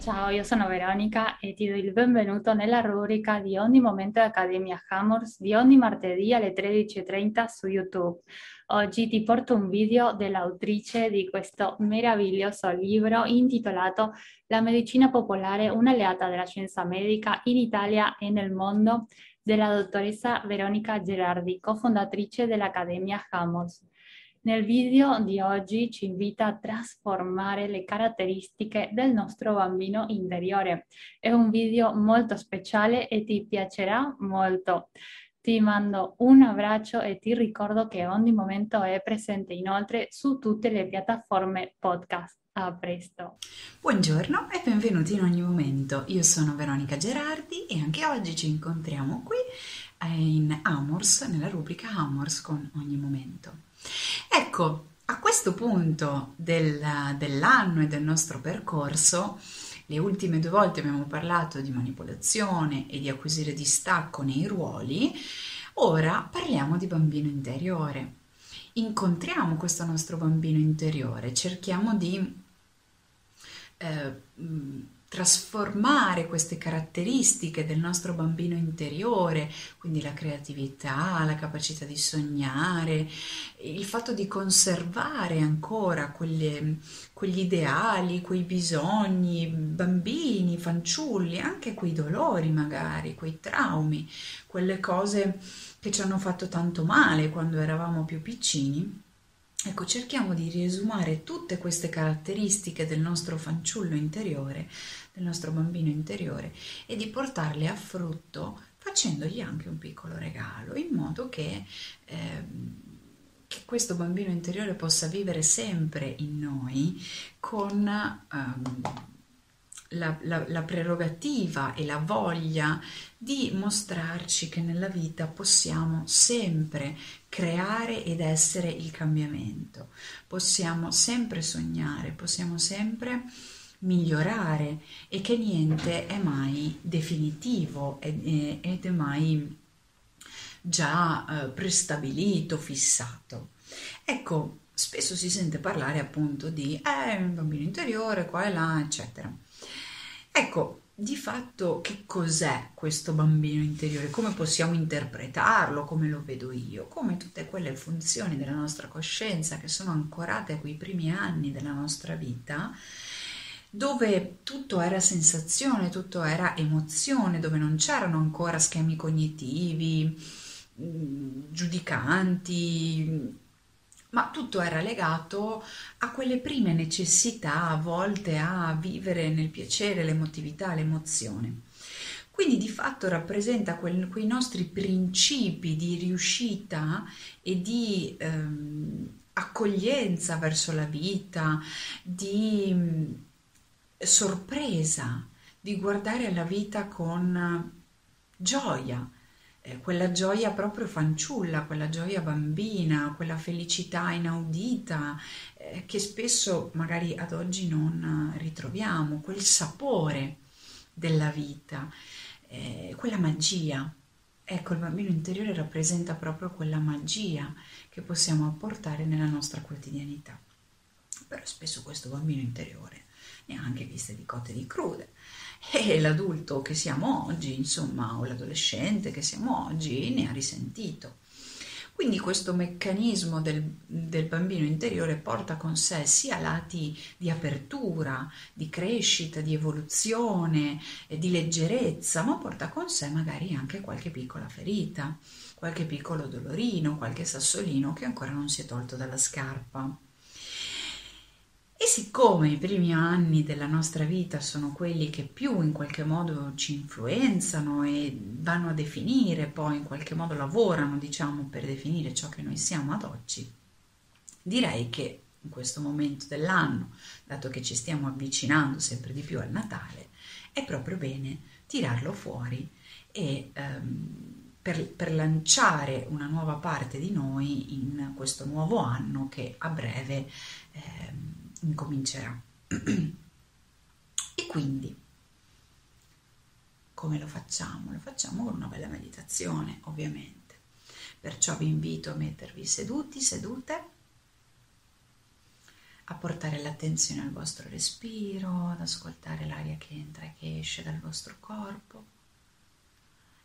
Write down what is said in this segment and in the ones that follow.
Ciao, io sono Veronica e ti do il benvenuto nella rubrica di ogni momento di Accademia Hammers di ogni martedì alle 13.30 su YouTube. Oggi ti porto un video dell'autrice di questo meraviglioso libro intitolato La medicina popolare, un'alleata della scienza medica in Italia e nel mondo, della dottoressa Veronica Gerardi, cofondatrice dell'Accademia Hammers. Nel video di oggi ci invita a trasformare le caratteristiche del nostro bambino interiore. È un video molto speciale e ti piacerà molto. Ti mando un abbraccio e ti ricordo che ogni momento è presente inoltre su tutte le piattaforme podcast. A presto. Buongiorno e benvenuti in ogni momento. Io sono Veronica Gerardi e anche oggi ci incontriamo qui in Amors, nella rubrica Amors con ogni momento. Ecco, a questo punto del, dell'anno e del nostro percorso, le ultime due volte abbiamo parlato di manipolazione e di acquisire distacco nei ruoli, ora parliamo di bambino interiore. Incontriamo questo nostro bambino interiore, cerchiamo di eh, trasformare queste caratteristiche del nostro bambino interiore, quindi la creatività, la capacità di sognare, il fatto di conservare ancora quelle, quegli ideali, quei bisogni, bambini, fanciulli, anche quei dolori magari, quei traumi, quelle cose che ci hanno fatto tanto male quando eravamo più piccini Ecco, cerchiamo di riesumare tutte queste caratteristiche del nostro fanciullo interiore, del nostro bambino interiore e di portarle a frutto facendogli anche un piccolo regalo, in modo che, eh, che questo bambino interiore possa vivere sempre in noi con eh, la, la, la, prerogativa e la voglia di mostrarci che nella vita possiamo sempre creare ed essere il cambiamento, possiamo sempre sognare, possiamo sempre migliorare e che niente è mai definitivo ed è mai già eh, prestabilito, fissato. Ecco, spesso si sente parlare appunto di eh, un bambino interiore, qua e là, eccetera. Ecco, di fatto che cos'è questo bambino interiore? Come possiamo interpretarlo? Come lo vedo io? Come tutte quelle funzioni della nostra coscienza che sono ancorate a quei primi anni della nostra vita, dove tutto era sensazione, tutto era emozione, dove non c'erano ancora schemi cognitivi, mm, giudicanti, ma tutto era legato a quelle prime necessità volte a vivere nel piacere, l'emotività, l'emozione. Quindi di fatto rappresenta quel, quei nostri principi di riuscita e di ehm, accoglienza verso la vita, di mh, sorpresa, di guardare alla vita con gioia, eh, quella gioia proprio fanciulla, quella gioia bambina, quella felicità inaudita eh, che spesso magari ad oggi non ritroviamo, quel sapore della vita, eh, quella magia. Ecco, il bambino interiore rappresenta proprio quella magia che possiamo apportare nella nostra quotidianità. Però spesso questo bambino interiore ne ha anche viste di cotte di crude e l'adulto che siamo oggi, insomma, o l'adolescente che siamo oggi, ne ha risentito. Quindi questo meccanismo del, del, bambino interiore porta con sé sia lati di apertura, di crescita, di evoluzione, di leggerezza, ma porta con sé magari anche qualche piccola ferita, qualche piccolo dolorino, qualche sassolino che ancora non si è tolto dalla scarpa. E siccome i primi anni della nostra vita sono quelli che più in qualche modo ci influenzano e vanno a definire, poi in qualche modo lavorano, diciamo, per definire ciò che noi siamo ad oggi, direi che in questo momento dell'anno, dato che ci stiamo avvicinando sempre di più al Natale, è proprio bene tirarlo fuori e ehm, per, per, lanciare una nuova parte di noi in questo nuovo anno che a breve ehm, incomincerà. e quindi come lo facciamo? Lo facciamo con una bella meditazione, ovviamente. Perciò vi invito a mettervi seduti, sedute, a portare l'attenzione al vostro respiro, ad ascoltare l'aria che entra e che esce dal vostro corpo.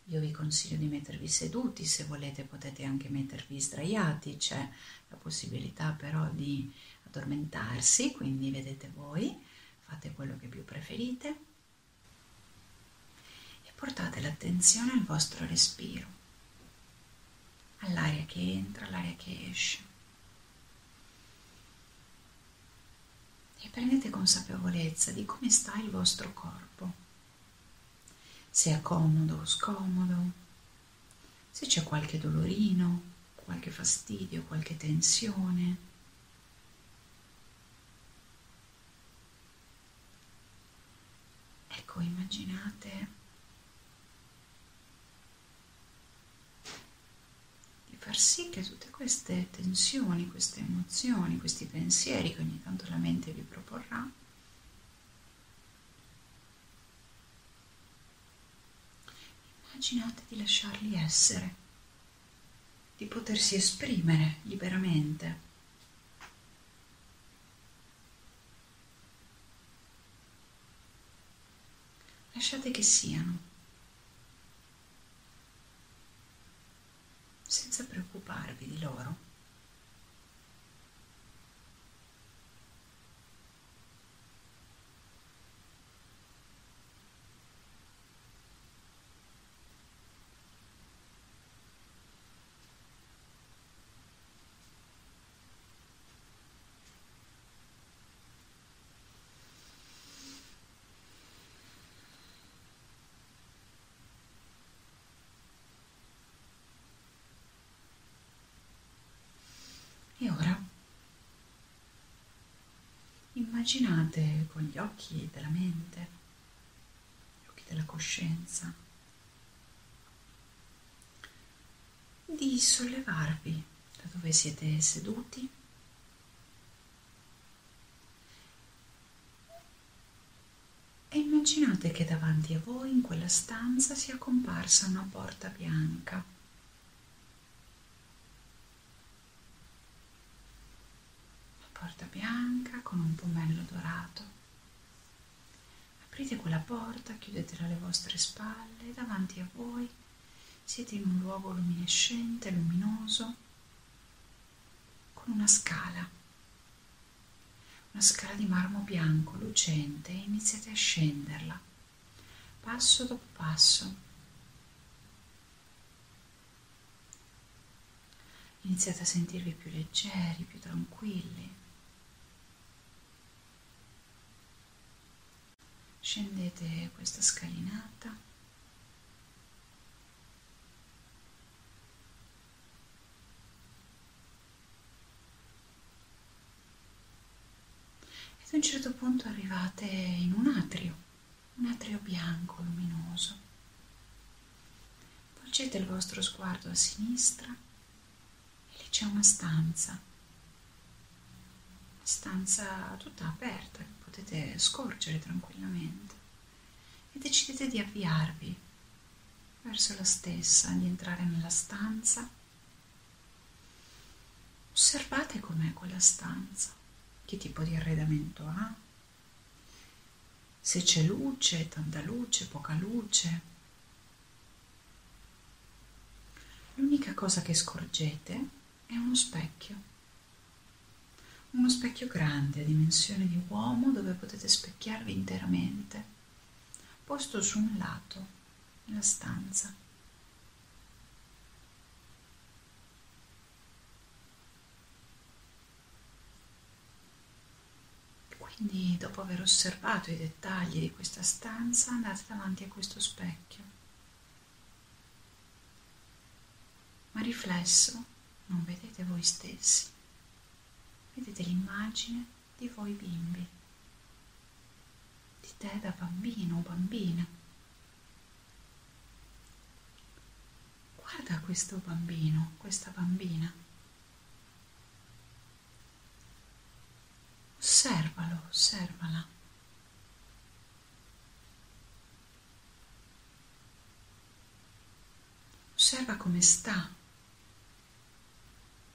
Io vi consiglio di mettervi seduti, se volete potete anche mettervi sdraiati, c'è la possibilità però di addormentarsi, quindi vedete voi, fate quello che più preferite e portate l'attenzione al vostro respiro, all'aria che entra, all'aria che esce. e prendete consapevolezza di come sta il vostro corpo, se è comodo o scomodo, se c'è qualche dolorino, qualche fastidio, qualche tensione. Ecco, immaginate far sì che tutte queste tensioni, queste emozioni, questi pensieri che ogni tanto la mente vi proporrà, immaginate di lasciarli essere, di potersi esprimere liberamente. Lasciate che siano. senza preoccuparvi di loro. E ora immaginate con gli occhi della mente, gli occhi della coscienza, di sollevarvi da dove siete seduti. E immaginate che davanti a voi in quella stanza sia comparsa una porta bianca porta bianca con un pomello dorato. Aprite quella porta, chiudetela alle vostre spalle, davanti a voi siete in un luogo luminescente, luminoso, con una scala, una scala di marmo bianco, lucente, e iniziate a scenderla, passo dopo passo. Iniziate a sentirvi più leggeri, più tranquilli. Scendete questa scalinata ed a un certo punto arrivate in un atrio, un atrio bianco luminoso. Volgete il vostro sguardo a sinistra e lì c'è una stanza, stanza tutta aperta potete scorgere tranquillamente e decidete di avviarvi verso la stessa, di entrare nella stanza. Osservate com'è quella stanza, che tipo di arredamento ha, se c'è luce, tanta luce, poca luce. L'unica cosa che scorgete è uno specchio uno specchio grande a dimensione di uomo dove potete specchiarvi interamente, posto su un lato nella stanza. Quindi dopo aver osservato i dettagli di questa stanza andate davanti a questo specchio. Ma riflesso non vedete voi stessi vedete l'immagine di voi bimbi, di te da bambino o bambina. Guarda questo bambino, questa bambina. Osservalo, osservala. Osserva come sta,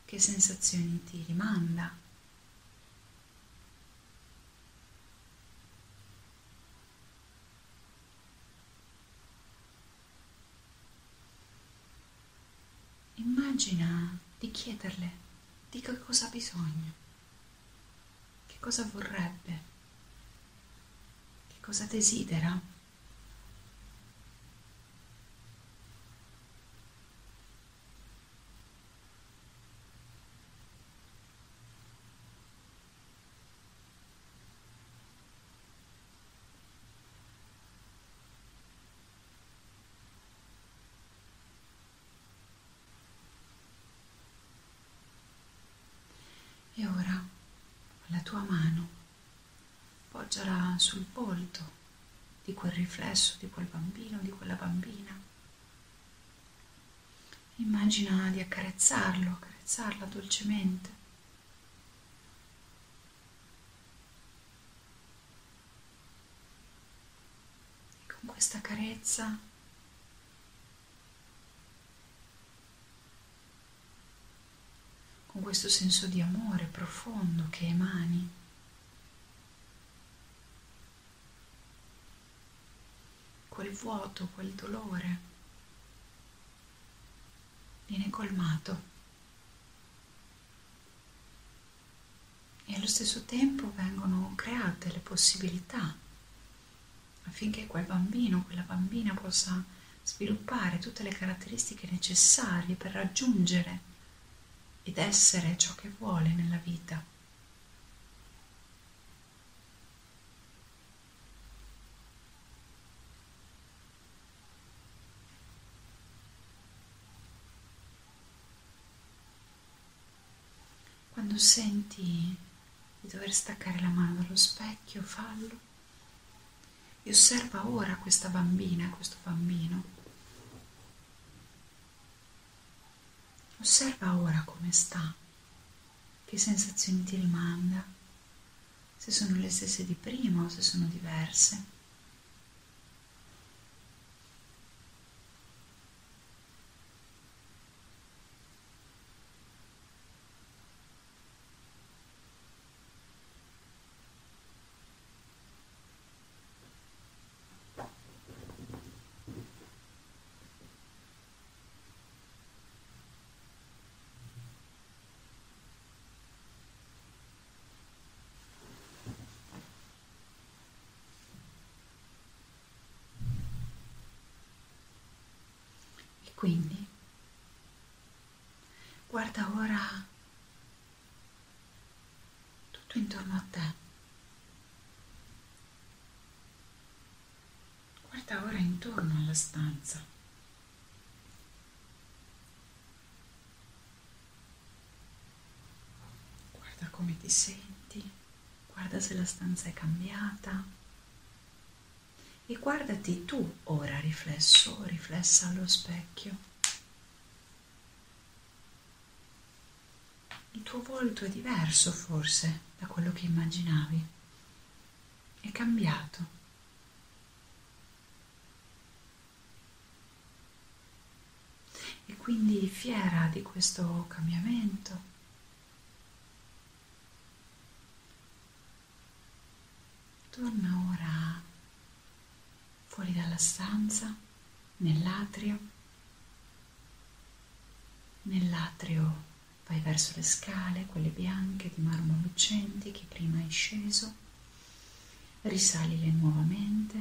che sensazioni ti rimanda immagina di chiederle di che cosa ha bisogno, che cosa vorrebbe, che cosa desidera. E ora la tua mano poggiala sul volto di quel riflesso, di quel bambino, di quella bambina. Immagina di accarezzarlo, accarezzarla dolcemente. E con questa carezza con questo senso di amore profondo che emani. Quel vuoto, quel dolore viene colmato e allo stesso tempo vengono create le possibilità affinché quel bambino, quella bambina possa sviluppare tutte le caratteristiche necessarie per raggiungere ed essere ciò che vuole nella vita. Quando senti di dover staccare la mano dallo specchio, fallo. E osserva ora questa bambina, questo bambino. Osserva ora come sta, che sensazioni ti rimanda, se sono le stesse di prima o se sono diverse. Quindi guarda ora tutto intorno a te. Guarda ora intorno alla stanza. Guarda come ti senti, guarda se la stanza è cambiata e guardati tu ora riflesso, riflessa allo specchio. Il tuo volto è diverso forse da quello che immaginavi, è cambiato. E quindi fiera di questo cambiamento, torna ora fuori dalla stanza, nell'atrio. Nell'atrio vai verso le scale, quelle bianche di marmo lucenti che prima hai sceso, risalile nuovamente.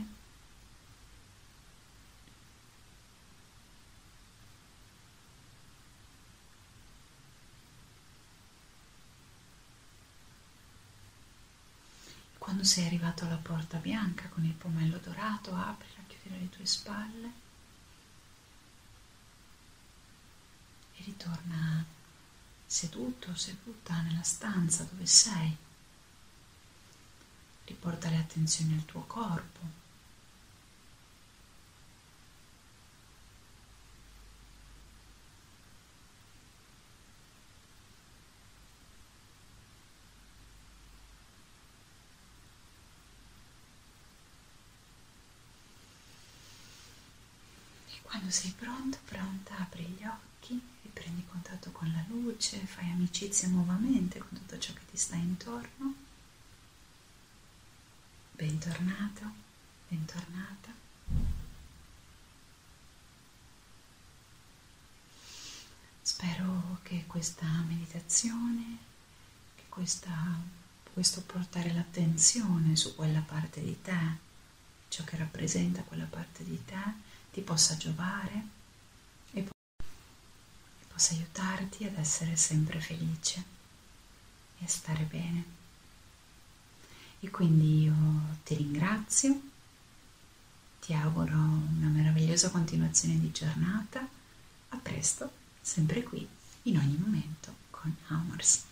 Quando sei arrivato alla porta bianca con il pomello dorato, aprila, chiudi le tue spalle e ritorna seduto o seduta nella stanza dove sei. Riporta le attenzioni al tuo corpo. Quando sei pronto, pronta, apri gli occhi, riprendi contatto con la luce, fai amicizia nuovamente con tutto ciò che ti sta intorno. Bentornato, bentornata. spero che questa meditazione, che questa, questo portare l'attenzione su quella parte di te, ciò che rappresenta quella parte di te, ti possa giovare e possa aiutarti ad essere sempre felice e stare bene. E quindi io ti ringrazio, ti auguro una meravigliosa continuazione di giornata, a presto, sempre qui, in ogni momento, con Amors.